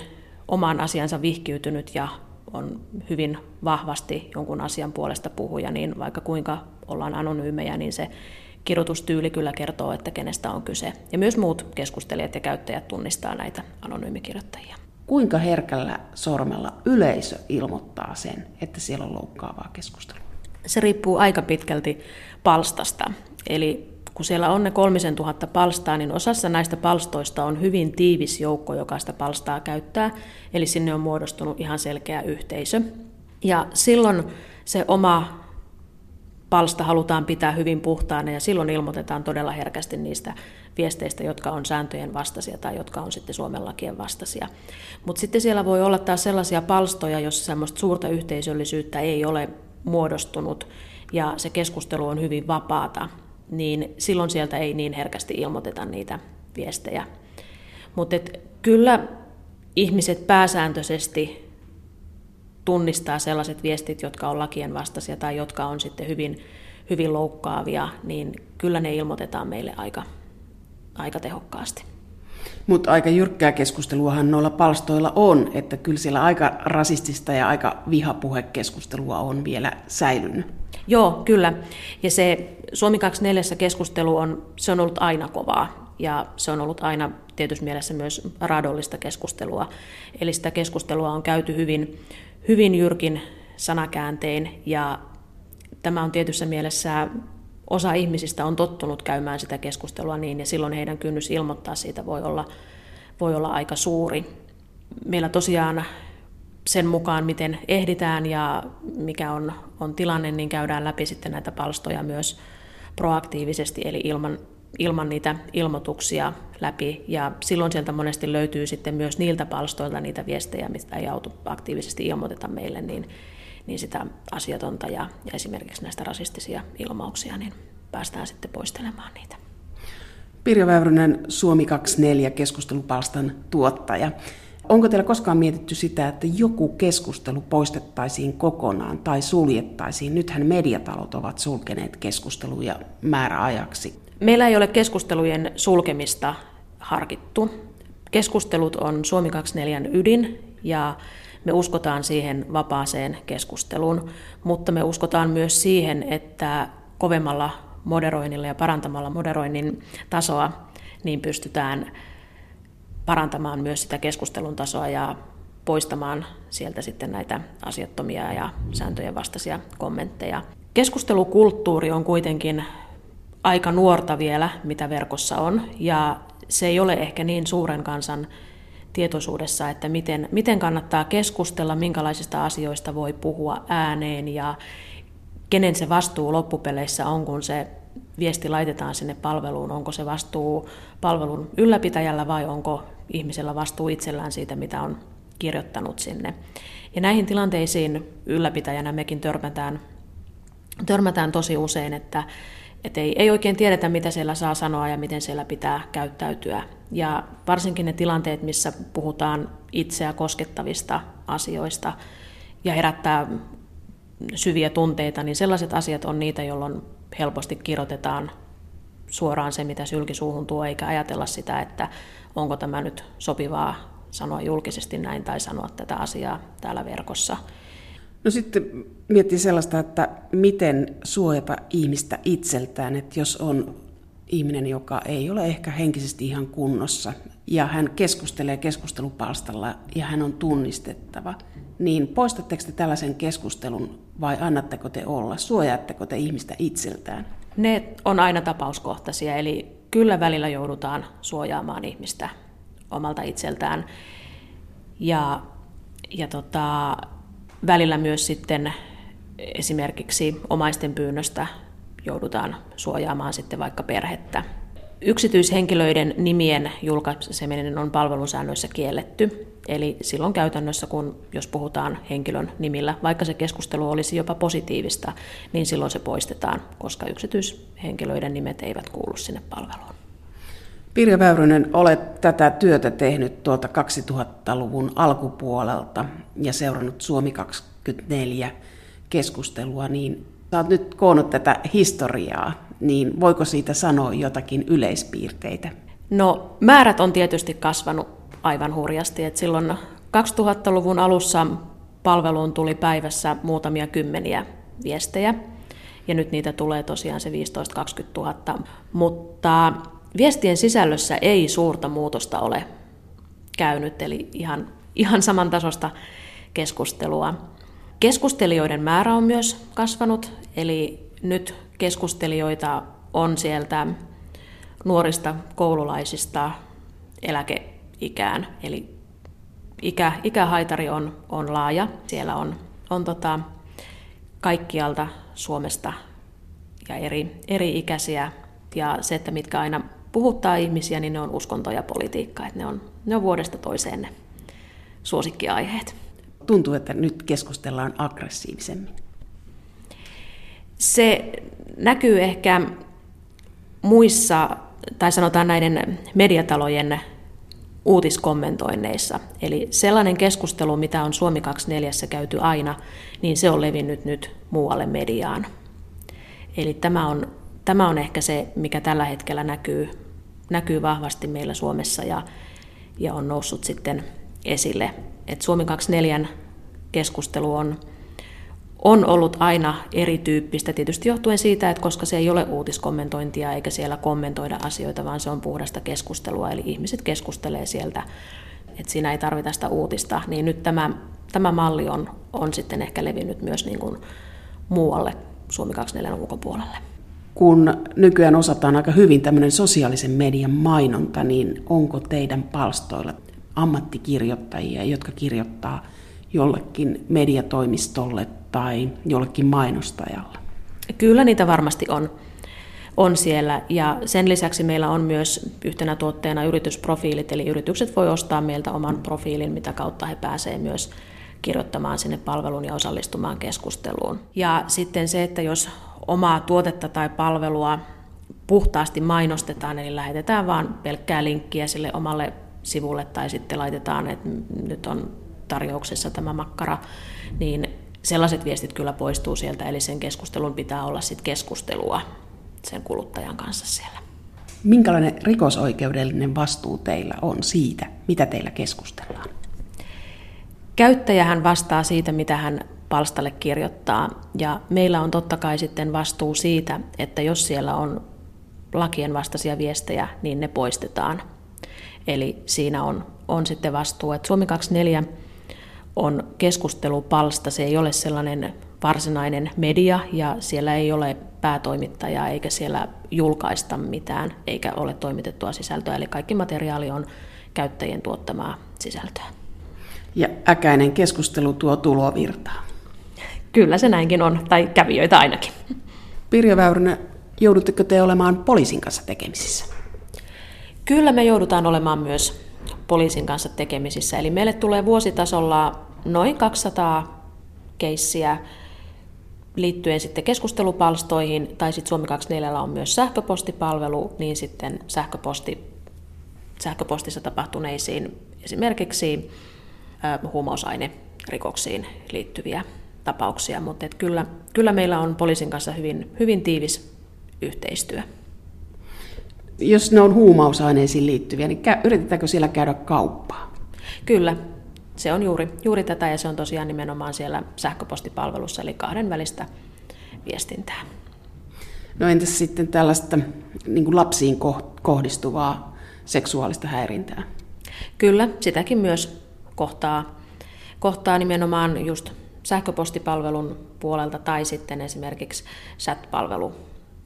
Speaker 3: oman asiansa vihkiytynyt ja on hyvin vahvasti jonkun asian puolesta puhuja, niin vaikka kuinka ollaan anonyymejä, niin se kirjoitustyyli kyllä kertoo, että kenestä on kyse. Ja myös muut keskustelijat ja käyttäjät tunnistaa näitä anonyymikirjoittajia.
Speaker 1: Kuinka herkällä sormella yleisö ilmoittaa sen, että siellä on loukkaavaa keskustelua?
Speaker 3: Se riippuu aika pitkälti palstasta. Eli kun siellä on ne kolmisen tuhatta palstaa, niin osassa näistä palstoista on hyvin tiivis joukko, joka sitä palstaa käyttää. Eli sinne on muodostunut ihan selkeä yhteisö. Ja silloin se oma palsta halutaan pitää hyvin puhtaana ja silloin ilmoitetaan todella herkästi niistä viesteistä, jotka on sääntöjen vastaisia tai jotka on sitten Suomen lakien vastaisia. Mutta sitten siellä voi olla taas sellaisia palstoja, joissa semmoista suurta yhteisöllisyyttä ei ole muodostunut ja se keskustelu on hyvin vapaata, niin silloin sieltä ei niin herkästi ilmoiteta niitä viestejä. Mutta kyllä ihmiset pääsääntöisesti tunnistaa sellaiset viestit, jotka on lakien vastaisia tai jotka on sitten hyvin, hyvin loukkaavia, niin kyllä ne ilmoitetaan meille aika, aika tehokkaasti.
Speaker 1: Mutta aika jyrkkää keskusteluahan noilla palstoilla on, että kyllä siellä aika rasistista ja aika vihapuhekeskustelua on vielä säilynyt.
Speaker 3: Joo, kyllä. Ja se Suomi 24 keskustelu on, se on ollut aina kovaa ja se on ollut aina tietysti mielessä myös radollista keskustelua. Eli sitä keskustelua on käyty hyvin, hyvin jyrkin sanakääntein ja tämä on tietyssä mielessä osa ihmisistä on tottunut käymään sitä keskustelua niin ja silloin heidän kynnys ilmoittaa siitä voi olla, voi olla aika suuri. Meillä tosiaan sen mukaan, miten ehditään ja mikä on, on tilanne, niin käydään läpi sitten näitä palstoja myös proaktiivisesti, eli ilman, ilman niitä ilmoituksia läpi. Ja silloin sieltä monesti löytyy sitten myös niiltä palstoilta niitä viestejä, mistä ei auto aktiivisesti ilmoiteta meille, niin, niin sitä asiatonta ja, ja esimerkiksi näistä rasistisia ilmauksia, niin päästään sitten poistelemaan niitä.
Speaker 1: Pirjo Väyrynen, Suomi 24 keskustelupalstan tuottaja. Onko teillä koskaan mietitty sitä, että joku keskustelu poistettaisiin kokonaan tai suljettaisiin? Nythän mediatalot ovat sulkeneet keskusteluja määräajaksi.
Speaker 3: Meillä ei ole keskustelujen sulkemista harkittu. Keskustelut on Suomi 24 ydin ja me uskotaan siihen vapaaseen keskusteluun, mutta me uskotaan myös siihen, että kovemmalla moderoinnilla ja parantamalla moderoinnin tasoa niin pystytään parantamaan myös sitä keskustelun tasoa ja poistamaan sieltä sitten näitä asiattomia ja sääntöjen vastaisia kommentteja. Keskustelukulttuuri on kuitenkin aika nuorta vielä, mitä verkossa on, ja se ei ole ehkä niin suuren kansan tietoisuudessa, että miten, miten kannattaa keskustella, minkälaisista asioista voi puhua ääneen ja kenen se vastuu loppupeleissä on, kun se viesti laitetaan sinne palveluun. Onko se vastuu palvelun ylläpitäjällä vai onko ihmisellä vastuu itsellään siitä, mitä on kirjoittanut sinne. Ja näihin tilanteisiin ylläpitäjänä mekin törmätään, törmätään tosi usein, että, että ei, ei oikein tiedetä, mitä siellä saa sanoa ja miten siellä pitää käyttäytyä. Ja varsinkin ne tilanteet, missä puhutaan itseä koskettavista asioista ja herättää syviä tunteita, niin sellaiset asiat on niitä, jolloin helposti kirjoitetaan suoraan se, mitä sylkisuuhun tuo, eikä ajatella sitä, että onko tämä nyt sopivaa sanoa julkisesti näin tai sanoa tätä asiaa täällä verkossa.
Speaker 1: No sitten miettii sellaista, että miten suojata ihmistä itseltään, että jos on ihminen, joka ei ole ehkä henkisesti ihan kunnossa ja hän keskustelee keskustelupalstalla ja hän on tunnistettava, niin poistatteko te tällaisen keskustelun vai annatteko te olla? Suojaatteko te ihmistä itseltään?
Speaker 3: Ne on aina tapauskohtaisia, eli kyllä välillä joudutaan suojaamaan ihmistä omalta itseltään. Ja, ja tota, välillä myös sitten esimerkiksi omaisten pyynnöstä joudutaan suojaamaan sitten vaikka perhettä. Yksityishenkilöiden nimien julkaiseminen on palvelusäännöissä kielletty. Eli silloin käytännössä, kun jos puhutaan henkilön nimillä, vaikka se keskustelu olisi jopa positiivista, niin silloin se poistetaan, koska yksityishenkilöiden nimet eivät kuulu sinne palveluun.
Speaker 1: Pirjo Väyrynen, olet tätä työtä tehnyt tuolta 2000-luvun alkupuolelta ja seurannut Suomi 24 keskustelua, niin oot nyt koonnut tätä historiaa, niin voiko siitä sanoa jotakin yleispiirteitä?
Speaker 3: No määrät on tietysti kasvanut aivan hurjasti, että silloin 2000-luvun alussa palveluun tuli päivässä muutamia kymmeniä viestejä, ja nyt niitä tulee tosiaan se 15-20 000, mutta viestien sisällössä ei suurta muutosta ole käynyt, eli ihan, ihan samantasosta keskustelua. Keskustelijoiden määrä on myös kasvanut, eli nyt keskustelijoita on sieltä nuorista koululaisista eläkeikään. Eli ikä, ikähaitari on, on laaja. Siellä on, on tota, kaikkialta Suomesta ja eri, eri ikäisiä. Ja se, että mitkä aina puhuttaa ihmisiä, niin ne on uskonto ja politiikka. Että ne, on, ne on vuodesta toiseen ne suosikkiaiheet.
Speaker 1: Tuntuu, että nyt keskustellaan aggressiivisemmin.
Speaker 3: Se näkyy ehkä muissa, tai sanotaan näiden mediatalojen uutiskommentoinneissa. Eli sellainen keskustelu, mitä on Suomi 24 käyty aina, niin se on levinnyt nyt muualle mediaan. Eli tämä on, tämä on ehkä se, mikä tällä hetkellä näkyy, näkyy vahvasti meillä Suomessa ja, ja on noussut sitten esille. Et Suomi 24 keskustelu on, on ollut aina erityyppistä, tietysti johtuen siitä, että koska se ei ole uutiskommentointia eikä siellä kommentoida asioita, vaan se on puhdasta keskustelua, eli ihmiset keskustelee sieltä, että siinä ei tarvita sitä uutista, niin nyt tämä, tämä malli on, on sitten ehkä levinnyt myös niin kuin muualle Suomi 24 ulkopuolelle.
Speaker 1: Kun nykyään osataan aika hyvin tämmöinen sosiaalisen median mainonta, niin onko teidän palstoilla ammattikirjoittajia, jotka kirjoittaa jollekin mediatoimistolle tai jollekin mainostajalle?
Speaker 3: Kyllä niitä varmasti on, on siellä ja sen lisäksi meillä on myös yhtenä tuotteena yritysprofiilit, eli yritykset voi ostaa meiltä oman profiilin, mitä kautta he pääsevät myös kirjoittamaan sinne palveluun ja osallistumaan keskusteluun. Ja sitten se, että jos omaa tuotetta tai palvelua puhtaasti mainostetaan, eli lähetetään vain pelkkää linkkiä sille omalle sivulle tai sitten laitetaan, että nyt on tarjouksessa tämä makkara, niin sellaiset viestit kyllä poistuu sieltä, eli sen keskustelun pitää olla sitten keskustelua sen kuluttajan kanssa siellä.
Speaker 1: Minkälainen rikosoikeudellinen vastuu teillä on siitä, mitä teillä keskustellaan?
Speaker 3: Käyttäjähän vastaa siitä, mitä hän palstalle kirjoittaa, ja meillä on totta kai sitten vastuu siitä, että jos siellä on lakien vastaisia viestejä, niin ne poistetaan. Eli siinä on, on sitten vastuu, että Suomi 24 on keskustelupalsta, se ei ole sellainen varsinainen media ja siellä ei ole päätoimittajaa eikä siellä julkaista mitään eikä ole toimitettua sisältöä, eli kaikki materiaali on käyttäjien tuottamaa sisältöä.
Speaker 1: Ja äkäinen keskustelu tuo tulovirtaa.
Speaker 3: Kyllä se näinkin on, tai kävijöitä ainakin.
Speaker 1: Pirjo Väyrynen, joudutteko te olemaan poliisin kanssa tekemisissä?
Speaker 3: Kyllä me joudutaan olemaan myös poliisin kanssa tekemisissä. Eli meille tulee vuositasolla noin 200 keissiä liittyen sitten keskustelupalstoihin, tai sitten Suomi 24 on myös sähköpostipalvelu, niin sitten sähköposti, sähköpostissa tapahtuneisiin esimerkiksi huumausainerikoksiin liittyviä tapauksia, mutta kyllä, kyllä meillä on poliisin kanssa hyvin, hyvin tiivis yhteistyö
Speaker 1: jos ne on huumausaineisiin liittyviä, niin yritetäänkö siellä käydä kauppaa?
Speaker 3: Kyllä, se on juuri, juuri tätä ja se on tosiaan nimenomaan siellä sähköpostipalvelussa, eli kahden välistä viestintää.
Speaker 1: No entäs sitten tällaista niin kuin lapsiin kohdistuvaa seksuaalista häirintää?
Speaker 3: Kyllä, sitäkin myös kohtaa, kohtaa nimenomaan just sähköpostipalvelun puolelta tai sitten esimerkiksi chat-palvelu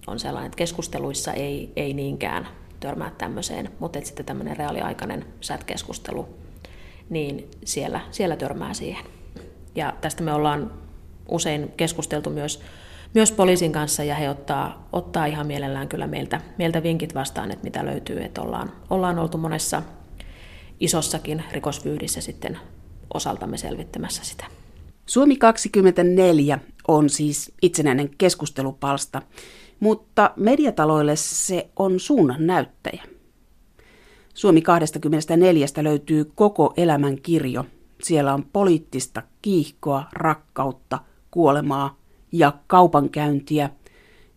Speaker 3: on sellainen, että keskusteluissa ei, ei niinkään törmää tämmöiseen, mutta sitten tämmöinen reaaliaikainen chat-keskustelu, niin siellä, siellä törmää siihen. Ja tästä me ollaan usein keskusteltu myös, myös poliisin kanssa ja he ottaa, ottaa ihan mielellään kyllä meiltä, meiltä vinkit vastaan, että mitä löytyy, että ollaan, ollaan oltu monessa isossakin rikosvyydissä sitten osaltamme selvittämässä sitä.
Speaker 1: Suomi 24 on siis itsenäinen keskustelupalsta, mutta mediataloille se on suunnan näyttäjä. Suomi 24 löytyy koko elämän kirjo. Siellä on poliittista kiihkoa, rakkautta, kuolemaa ja kaupankäyntiä,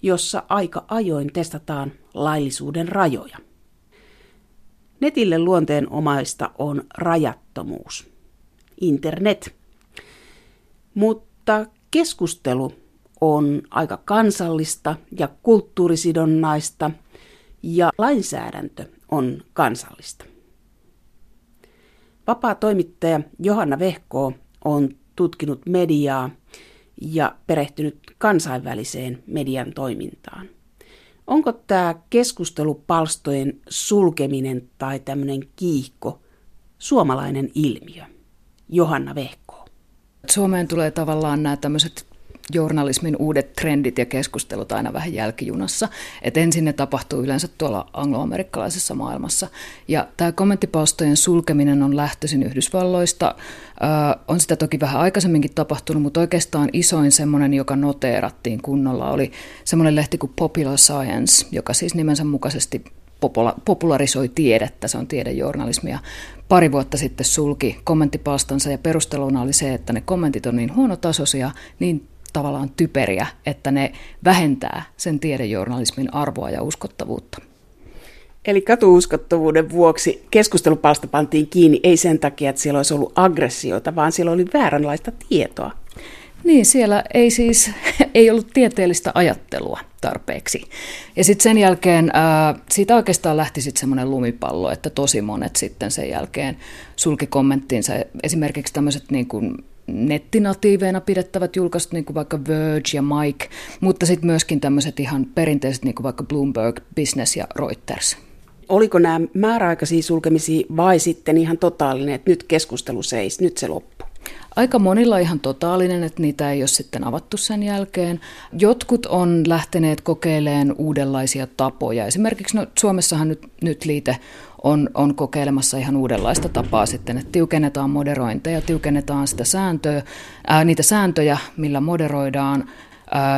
Speaker 1: jossa aika ajoin testataan laillisuuden rajoja. Netille luonteenomaista on rajattomuus. Internet. Mutta keskustelu on aika kansallista ja kulttuurisidonnaista ja lainsäädäntö on kansallista. Vapaa toimittaja Johanna Vehko on tutkinut mediaa ja perehtynyt kansainväliseen median toimintaan. Onko tämä keskustelupalstojen sulkeminen tai tämmöinen kiihko suomalainen ilmiö? Johanna Vehko.
Speaker 4: Suomeen tulee tavallaan nämä tämmöiset journalismin uudet trendit ja keskustelut aina vähän jälkijunassa. Et ensin ne tapahtuu yleensä tuolla angloamerikkalaisessa maailmassa. Ja tämä kommenttipalstojen sulkeminen on lähtöisin Yhdysvalloista. Ö, on sitä toki vähän aikaisemminkin tapahtunut, mutta oikeastaan isoin semmoinen, joka noteerattiin kunnolla, oli semmoinen lehti kuin Popular Science, joka siis nimensä mukaisesti popularisoi tiedettä, se on tiedejournalismia. Pari vuotta sitten sulki kommenttipalstansa ja perusteluna oli se, että ne kommentit on niin huonotasoisia, niin tavallaan typeriä, että ne vähentää sen tiedejournalismin arvoa ja uskottavuutta.
Speaker 1: Eli katuuskottavuuden vuoksi keskustelupalsta pantiin kiinni ei sen takia, että siellä olisi ollut aggressiota, vaan siellä oli vääränlaista tietoa.
Speaker 4: Niin, siellä ei siis ei ollut tieteellistä ajattelua tarpeeksi. Ja sitten sen jälkeen ää, siitä oikeastaan lähti sitten semmoinen lumipallo, että tosi monet sitten sen jälkeen sulki kommenttinsa. Esimerkiksi tämmöiset niin kuin nettinatiiveina pidettävät julkaisut, niin kuin vaikka Verge ja Mike, mutta sitten myöskin tämmöiset ihan perinteiset, niin kuin vaikka Bloomberg, Business ja Reuters.
Speaker 1: Oliko nämä määräaikaisia sulkemisia vai sitten ihan totaalinen, että nyt keskustelu seis, nyt se loppu?
Speaker 4: Aika monilla ihan totaalinen, että niitä ei ole sitten avattu sen jälkeen. Jotkut on lähteneet kokeilemaan uudenlaisia tapoja. Esimerkiksi no, Suomessahan nyt, nyt liite on, on kokeilemassa ihan uudenlaista tapaa sitten, että tiukennetaan moderointeja, tiukennetaan sitä sääntöä, ää, niitä sääntöjä, millä moderoidaan,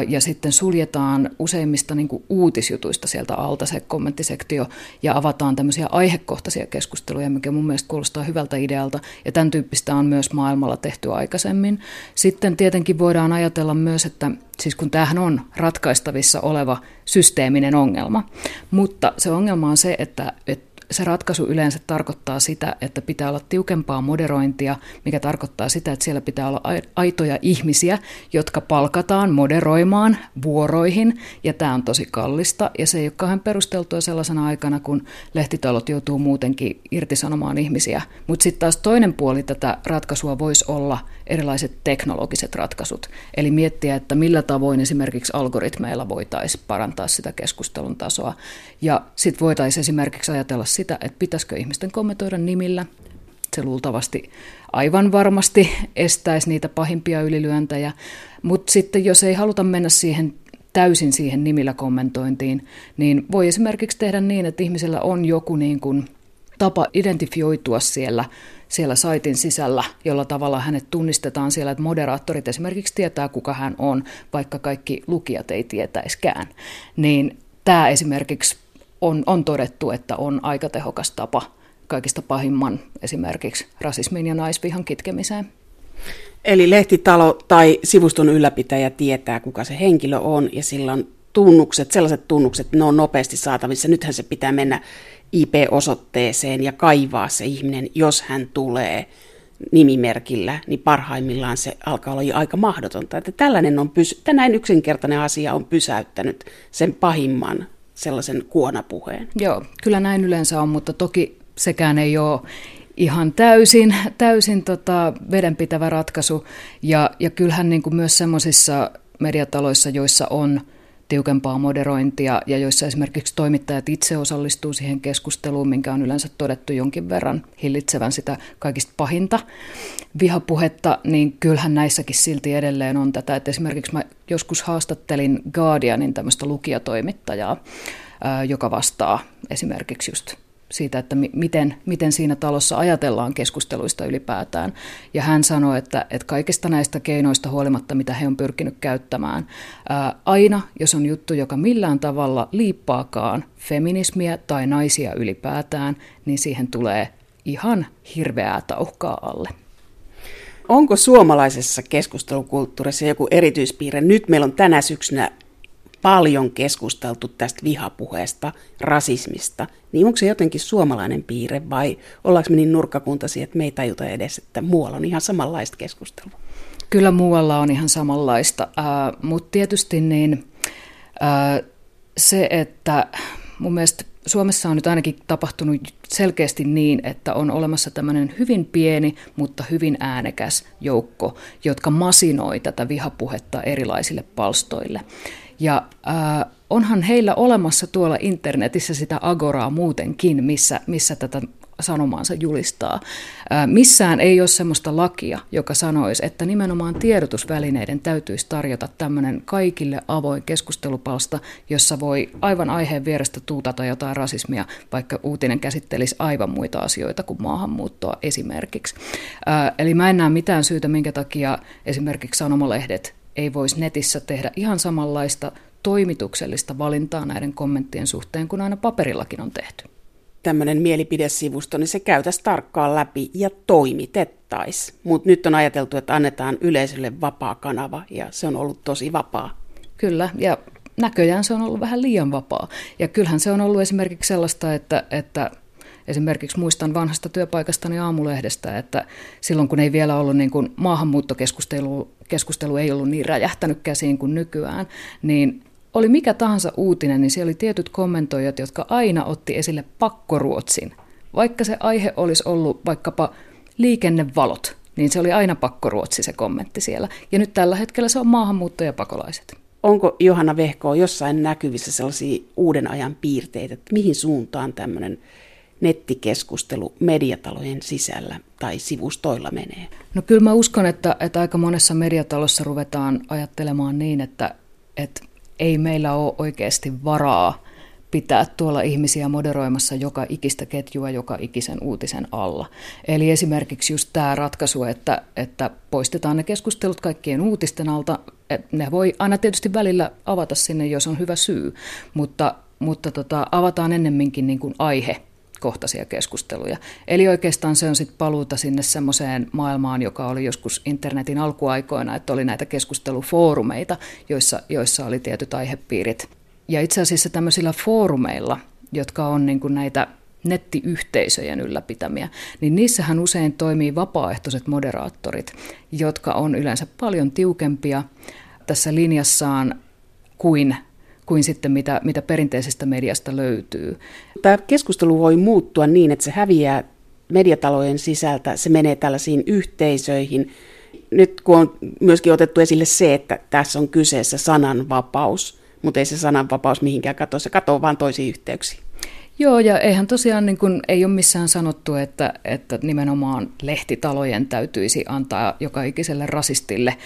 Speaker 4: ja sitten suljetaan useimmista niin kuin uutisjutuista sieltä alta se kommenttisektio ja avataan tämmöisiä aihekohtaisia keskusteluja, mikä mun mielestä kuulostaa hyvältä idealta ja tämän tyyppistä on myös maailmalla tehty aikaisemmin. Sitten tietenkin voidaan ajatella myös, että siis kun tämähän on ratkaistavissa oleva systeeminen ongelma, mutta se ongelma on se, että, että se ratkaisu yleensä tarkoittaa sitä, että pitää olla tiukempaa moderointia, mikä tarkoittaa sitä, että siellä pitää olla aitoja ihmisiä, jotka palkataan moderoimaan vuoroihin, ja tämä on tosi kallista, ja se ei ole kauhean perusteltua sellaisena aikana, kun lehtitalot joutuu muutenkin irtisanomaan ihmisiä. Mutta sitten taas toinen puoli tätä ratkaisua voisi olla erilaiset teknologiset ratkaisut, eli miettiä, että millä tavoin esimerkiksi algoritmeilla voitaisiin parantaa sitä keskustelun tasoa, ja sitten voitaisiin esimerkiksi ajatella sitä, että pitäisikö ihmisten kommentoida nimillä. Se luultavasti aivan varmasti estäisi niitä pahimpia ylilyöntejä. Mutta sitten jos ei haluta mennä siihen täysin siihen nimillä kommentointiin, niin voi esimerkiksi tehdä niin, että ihmisellä on joku niin kuin tapa identifioitua siellä, siellä saitin sisällä, jolla tavalla hänet tunnistetaan siellä, että moderaattorit esimerkiksi tietää, kuka hän on, vaikka kaikki lukijat ei tietäiskään. Niin tämä esimerkiksi on, on todettu, että on aika tehokas tapa kaikista pahimman esimerkiksi rasismin ja naisvihan kitkemiseen.
Speaker 1: Eli lehtitalo tai sivuston ylläpitäjä tietää, kuka se henkilö on, ja sillä on tunnukset, sellaiset tunnukset, ne on nopeasti saatavissa. Nythän se pitää mennä IP-osoitteeseen ja kaivaa se ihminen, jos hän tulee nimimerkillä, niin parhaimmillaan se alkaa olla jo aika mahdotonta. Että tällainen on pysy- tänään yksinkertainen asia on pysäyttänyt sen pahimman sellaisen kuonapuheen.
Speaker 4: Joo, kyllä näin yleensä on, mutta toki sekään ei ole ihan täysin, täysin tota vedenpitävä ratkaisu. Ja, ja kyllähän niin kuin myös sellaisissa mediataloissa, joissa on tiukempaa moderointia ja joissa esimerkiksi toimittajat itse osallistuu siihen keskusteluun, minkä on yleensä todettu jonkin verran hillitsevän sitä kaikista pahinta vihapuhetta, niin kyllähän näissäkin silti edelleen on tätä. Että esimerkiksi mä joskus haastattelin Guardianin tämmöistä lukijatoimittajaa, joka vastaa esimerkiksi just siitä, että miten, miten siinä talossa ajatellaan keskusteluista ylipäätään. Ja hän sanoi, että, että kaikista näistä keinoista huolimatta, mitä he on pyrkinyt käyttämään, ää, aina jos on juttu, joka millään tavalla liippaakaan feminismiä tai naisia ylipäätään, niin siihen tulee ihan hirveää tauhkaa alle.
Speaker 1: Onko suomalaisessa keskustelukulttuurissa joku erityispiirre? Nyt meillä on tänä syksynä paljon keskusteltu tästä vihapuheesta, rasismista, niin onko se jotenkin suomalainen piirre vai ollaanko me niin nurkkakuntaisia, että me ei tajuta edes, että muualla on ihan samanlaista keskustelua?
Speaker 4: Kyllä muualla on ihan samanlaista, äh, mutta tietysti niin, äh, se, että mun mielestä Suomessa on nyt ainakin tapahtunut selkeästi niin, että on olemassa tämmöinen hyvin pieni, mutta hyvin äänekäs joukko, jotka masinoi tätä vihapuhetta erilaisille palstoille. Ja äh, onhan heillä olemassa tuolla internetissä sitä agoraa muutenkin, missä, missä tätä sanomaansa julistaa. Missään ei ole sellaista lakia, joka sanoisi, että nimenomaan tiedotusvälineiden täytyisi tarjota tämmöinen kaikille avoin keskustelupalsta, jossa voi aivan aiheen vierestä tuutata jotain rasismia, vaikka uutinen käsittelisi aivan muita asioita kuin maahanmuuttoa esimerkiksi. Eli mä en näe mitään syytä, minkä takia esimerkiksi sanomalehdet ei voisi netissä tehdä ihan samanlaista toimituksellista valintaa näiden kommenttien suhteen kuin aina paperillakin on tehty
Speaker 1: tämmöinen mielipidesivusto, niin se käytäisiin tarkkaan läpi ja toimitettaisiin. Mutta nyt on ajateltu, että annetaan yleisölle vapaa kanava ja se on ollut tosi vapaa.
Speaker 4: Kyllä, ja näköjään se on ollut vähän liian vapaa. Ja kyllähän se on ollut esimerkiksi sellaista, että, että esimerkiksi muistan vanhasta työpaikastani aamulehdestä, että silloin kun ei vielä ollut niin kuin maahanmuuttokeskustelu keskustelu ei ollut niin räjähtänyt käsiin kuin nykyään, niin oli mikä tahansa uutinen, niin siellä oli tietyt kommentoijat, jotka aina otti esille pakkoruotsin. Vaikka se aihe olisi ollut vaikkapa liikennevalot, niin se oli aina pakkoruotsi se kommentti siellä. Ja nyt tällä hetkellä se on maahanmuuttajapakolaiset.
Speaker 1: Onko Johanna Vehko jossain näkyvissä sellaisia uuden ajan piirteitä, että mihin suuntaan tämmöinen nettikeskustelu mediatalojen sisällä tai sivustoilla menee?
Speaker 4: No kyllä mä uskon, että, että aika monessa mediatalossa ruvetaan ajattelemaan niin, että, että ei meillä ole oikeasti varaa pitää tuolla ihmisiä moderoimassa joka ikistä ketjua joka ikisen uutisen alla. Eli esimerkiksi just tämä ratkaisu, että, että poistetaan ne keskustelut kaikkien uutisten alta. Ne voi aina tietysti välillä avata sinne, jos on hyvä syy, mutta, mutta tota, avataan ennemminkin niin kuin aihe kohtaisia keskusteluja. Eli oikeastaan se on sitten paluuta sinne semmoiseen maailmaan, joka oli joskus internetin alkuaikoina, että oli näitä keskustelufoorumeita, joissa, joissa oli tietyt aihepiirit. Ja itse asiassa tämmöisillä foorumeilla, jotka on niin kuin näitä nettiyhteisöjen ylläpitämiä, niin niissähän usein toimii vapaaehtoiset moderaattorit, jotka on yleensä paljon tiukempia tässä linjassaan kuin kuin sitten mitä, mitä perinteisestä mediasta löytyy.
Speaker 1: Tämä keskustelu voi muuttua niin, että se häviää mediatalojen sisältä, se menee tällaisiin yhteisöihin. Nyt kun on myöskin otettu esille se, että tässä on kyseessä sananvapaus, mutta ei se sananvapaus mihinkään katoa, se katoaa vain toisiin yhteyksiin.
Speaker 4: Joo, ja eihän tosiaan niin kuin, ei ole missään sanottu, että, että nimenomaan lehtitalojen täytyisi antaa joka ikiselle rasistille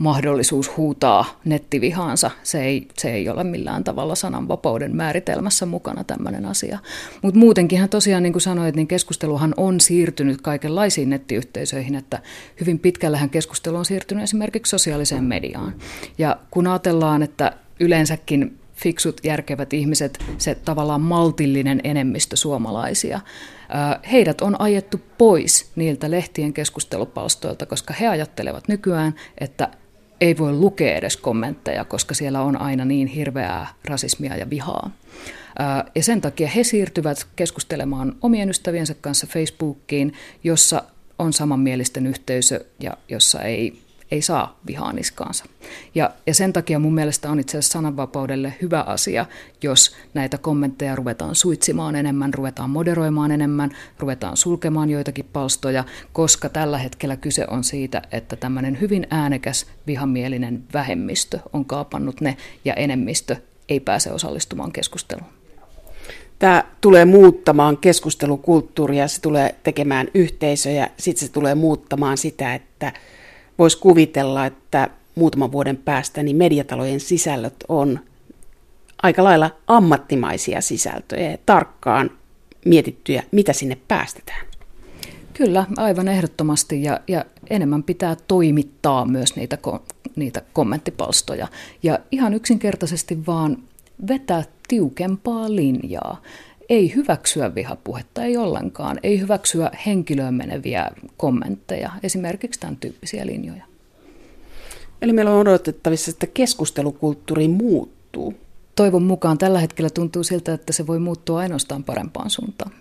Speaker 4: mahdollisuus huutaa nettivihaansa. Se ei, se ei ole millään tavalla sananvapauden määritelmässä mukana tämmöinen asia. Mutta muutenkinhan tosiaan, niin kuin sanoit, niin keskusteluhan on siirtynyt kaikenlaisiin nettiyhteisöihin, että hyvin pitkällähän keskustelu on siirtynyt esimerkiksi sosiaaliseen mediaan. Ja kun ajatellaan, että yleensäkin fiksut, järkevät ihmiset, se tavallaan maltillinen enemmistö suomalaisia, heidät on ajettu pois niiltä lehtien keskustelupalstoilta, koska he ajattelevat nykyään, että ei voi lukea edes kommentteja, koska siellä on aina niin hirveää rasismia ja vihaa. Ja sen takia he siirtyvät keskustelemaan omien ystäviensä kanssa Facebookiin, jossa on samanmielisten yhteisö ja jossa ei ei saa vihaa niskaansa. Ja, ja sen takia mun mielestä on itse asiassa sananvapaudelle hyvä asia, jos näitä kommentteja ruvetaan suitsimaan enemmän, ruvetaan moderoimaan enemmän, ruvetaan sulkemaan joitakin palstoja, koska tällä hetkellä kyse on siitä, että tämmöinen hyvin äänekäs vihamielinen vähemmistö on kaapannut ne ja enemmistö ei pääse osallistumaan keskusteluun.
Speaker 1: Tämä tulee muuttamaan keskustelukulttuuria, se tulee tekemään yhteisöjä, sitten se tulee muuttamaan sitä, että voisi kuvitella, että muutaman vuoden päästä niin mediatalojen sisällöt on aika lailla ammattimaisia sisältöjä ja tarkkaan mietittyjä, mitä sinne päästetään.
Speaker 4: Kyllä, aivan ehdottomasti ja, ja enemmän pitää toimittaa myös niitä, niitä kommenttipalstoja ja ihan yksinkertaisesti vaan vetää tiukempaa linjaa. Ei hyväksyä vihapuhetta, ei ollenkaan. Ei hyväksyä henkilöön meneviä kommentteja, esimerkiksi tämän tyyppisiä linjoja.
Speaker 1: Eli meillä on odotettavissa, että keskustelukulttuuri muuttuu.
Speaker 4: Toivon mukaan tällä hetkellä tuntuu siltä, että se voi muuttua ainoastaan parempaan suuntaan.